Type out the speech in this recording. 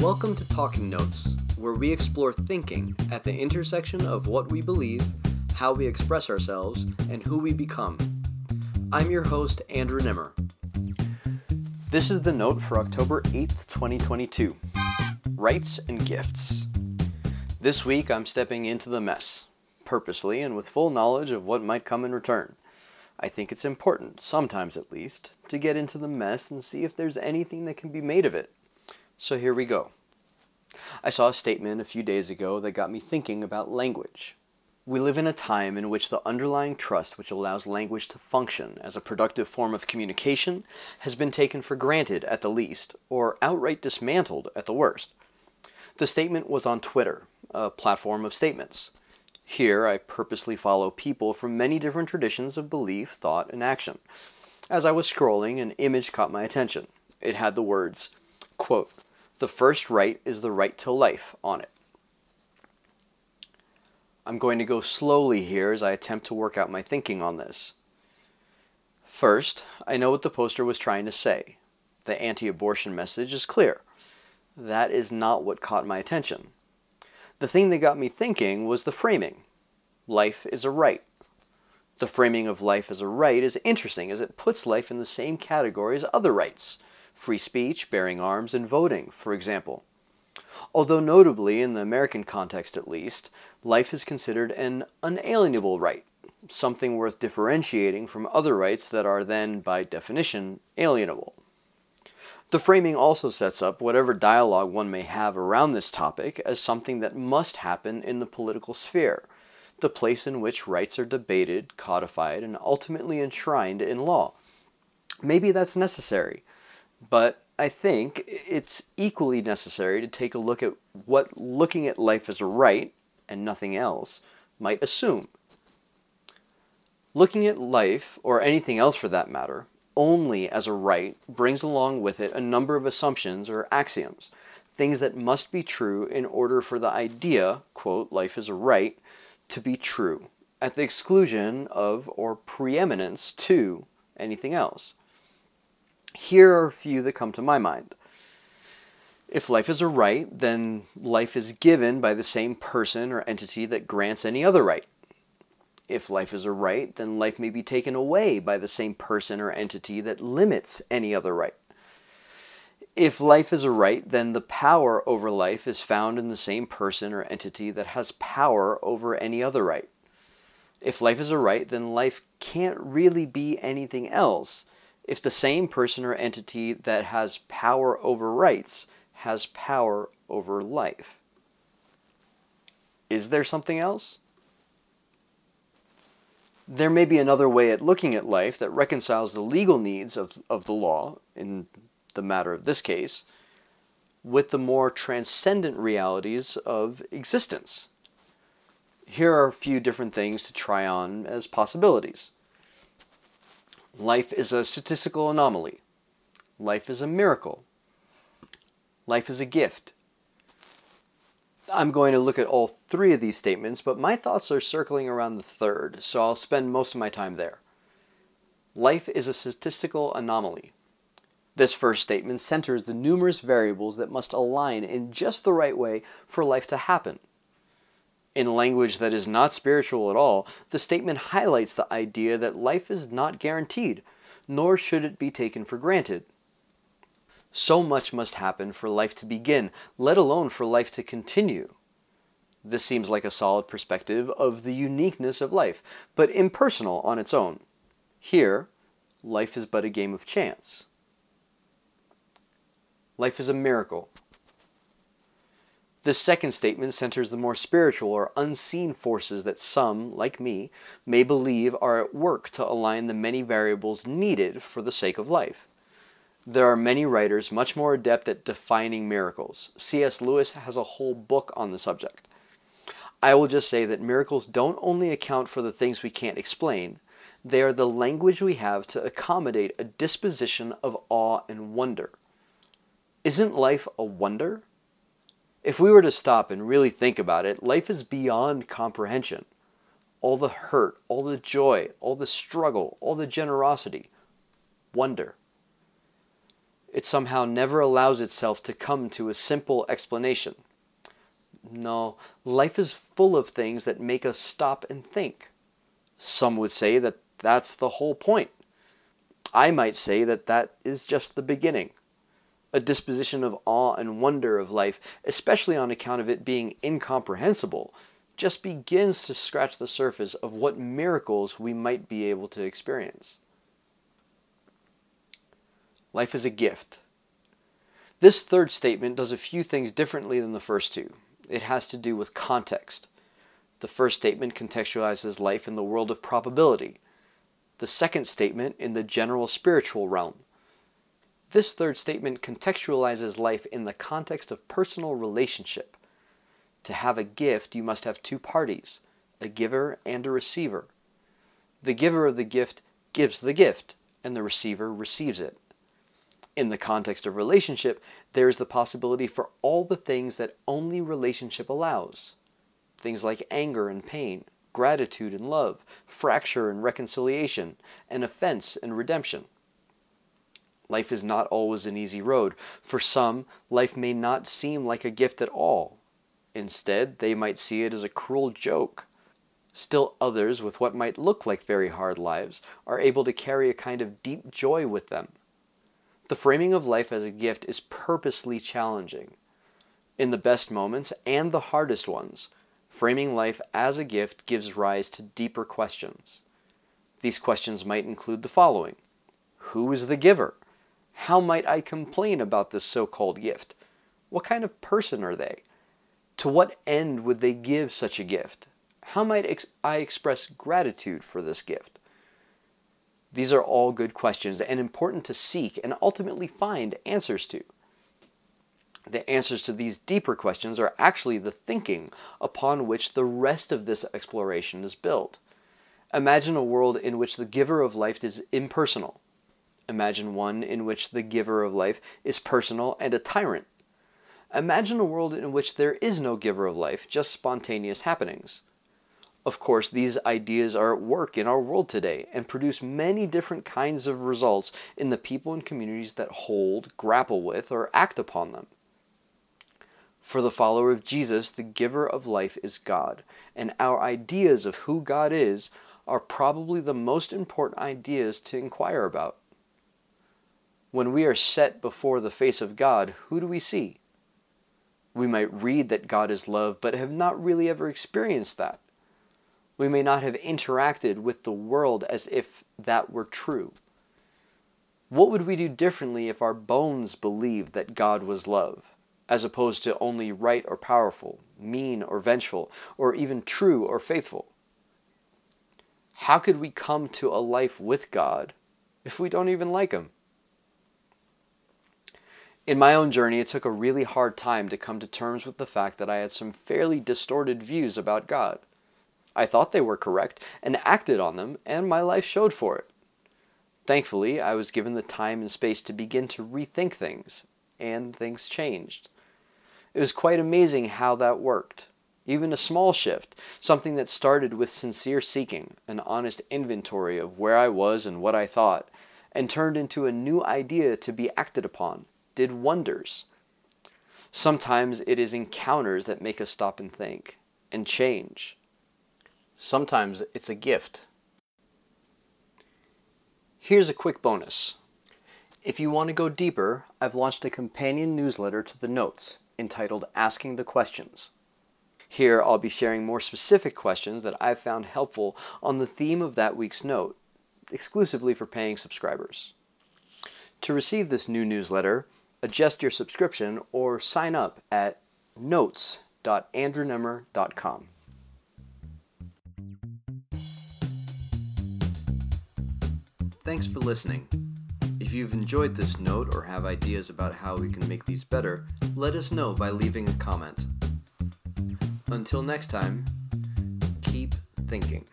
Welcome to Talking Notes, where we explore thinking at the intersection of what we believe, how we express ourselves, and who we become. I'm your host, Andrew Nemr. This is the note for October 8th, 2022 Rights and Gifts. This week I'm stepping into the mess, purposely and with full knowledge of what might come in return. I think it's important, sometimes at least, to get into the mess and see if there's anything that can be made of it. So here we go. I saw a statement a few days ago that got me thinking about language. We live in a time in which the underlying trust which allows language to function as a productive form of communication has been taken for granted at the least, or outright dismantled at the worst. The statement was on Twitter, a platform of statements. Here, I purposely follow people from many different traditions of belief, thought, and action. As I was scrolling, an image caught my attention. It had the words, quote, The first right is the right to life on it. I'm going to go slowly here as I attempt to work out my thinking on this. First, I know what the poster was trying to say. The anti abortion message is clear. That is not what caught my attention. The thing that got me thinking was the framing. Life is a right. The framing of life as a right is interesting as it puts life in the same category as other rights free speech, bearing arms, and voting, for example. Although notably, in the American context at least, life is considered an unalienable right, something worth differentiating from other rights that are then, by definition, alienable. The framing also sets up whatever dialogue one may have around this topic as something that must happen in the political sphere, the place in which rights are debated, codified, and ultimately enshrined in law. Maybe that's necessary, but I think it's equally necessary to take a look at what looking at life as a right, and nothing else, might assume. Looking at life, or anything else for that matter, only as a right brings along with it a number of assumptions or axioms, things that must be true in order for the idea, quote, life is a right, to be true, at the exclusion of or preeminence to anything else. Here are a few that come to my mind. If life is a right, then life is given by the same person or entity that grants any other right. If life is a right, then life may be taken away by the same person or entity that limits any other right. If life is a right, then the power over life is found in the same person or entity that has power over any other right. If life is a right, then life can't really be anything else if the same person or entity that has power over rights has power over life. Is there something else? there may be another way at looking at life that reconciles the legal needs of, of the law, in the matter of this case, with the more transcendent realities of existence. Here are a few different things to try on as possibilities. Life is a statistical anomaly. Life is a miracle. Life is a gift. I'm going to look at all three of these statements, but my thoughts are circling around the third, so I'll spend most of my time there. Life is a statistical anomaly. This first statement centers the numerous variables that must align in just the right way for life to happen. In language that is not spiritual at all, the statement highlights the idea that life is not guaranteed, nor should it be taken for granted. So much must happen for life to begin, let alone for life to continue. This seems like a solid perspective of the uniqueness of life, but impersonal on its own. Here, life is but a game of chance. Life is a miracle. This second statement centers the more spiritual or unseen forces that some, like me, may believe are at work to align the many variables needed for the sake of life. There are many writers much more adept at defining miracles. C.S. Lewis has a whole book on the subject. I will just say that miracles don't only account for the things we can't explain, they are the language we have to accommodate a disposition of awe and wonder. Isn't life a wonder? If we were to stop and really think about it, life is beyond comprehension. All the hurt, all the joy, all the struggle, all the generosity. Wonder. It somehow never allows itself to come to a simple explanation. No, life is full of things that make us stop and think. Some would say that that's the whole point. I might say that that is just the beginning. A disposition of awe and wonder of life, especially on account of it being incomprehensible, just begins to scratch the surface of what miracles we might be able to experience. Life is a gift. This third statement does a few things differently than the first two. It has to do with context. The first statement contextualizes life in the world of probability, the second statement in the general spiritual realm. This third statement contextualizes life in the context of personal relationship. To have a gift, you must have two parties, a giver and a receiver. The giver of the gift gives the gift, and the receiver receives it. In the context of relationship, there is the possibility for all the things that only relationship allows. Things like anger and pain, gratitude and love, fracture and reconciliation, and offense and redemption. Life is not always an easy road. For some, life may not seem like a gift at all. Instead, they might see it as a cruel joke. Still others, with what might look like very hard lives, are able to carry a kind of deep joy with them. The framing of life as a gift is purposely challenging. In the best moments and the hardest ones, Framing life as a gift gives rise to deeper questions. These questions might include the following Who is the giver? How might I complain about this so called gift? What kind of person are they? To what end would they give such a gift? How might ex- I express gratitude for this gift? These are all good questions and important to seek and ultimately find answers to. The answers to these deeper questions are actually the thinking upon which the rest of this exploration is built. Imagine a world in which the giver of life is impersonal. Imagine one in which the giver of life is personal and a tyrant. Imagine a world in which there is no giver of life, just spontaneous happenings. Of course, these ideas are at work in our world today and produce many different kinds of results in the people and communities that hold, grapple with, or act upon them. For the follower of Jesus, the giver of life is God, and our ideas of who God is are probably the most important ideas to inquire about. When we are set before the face of God, who do we see? We might read that God is love, but have not really ever experienced that. We may not have interacted with the world as if that were true. What would we do differently if our bones believed that God was love? as opposed to only right or powerful, mean or vengeful, or even true or faithful? How could we come to a life with God if we don't even like Him? In my own journey, it took a really hard time to come to terms with the fact that I had some fairly distorted views about God. I thought they were correct and acted on them, and my life showed for it. Thankfully, I was given the time and space to begin to rethink things, and things changed. It was quite amazing how that worked. Even a small shift, something that started with sincere seeking, an honest inventory of where I was and what I thought, and turned into a new idea to be acted upon, did wonders. Sometimes it is encounters that make us stop and think and change. Sometimes it's a gift. Here's a quick bonus. If you want to go deeper, I've launched a companion newsletter to the notes entitled Asking the Questions. Here, I'll be sharing more specific questions that I've found helpful on the theme of that week's note, exclusively for paying subscribers. To receive this new newsletter, adjust your subscription or sign up at notes.andrewnemr.com. Thanks for listening. If you've enjoyed this note or have ideas about how we can make these better, let us know by leaving a comment. Until next time, keep thinking.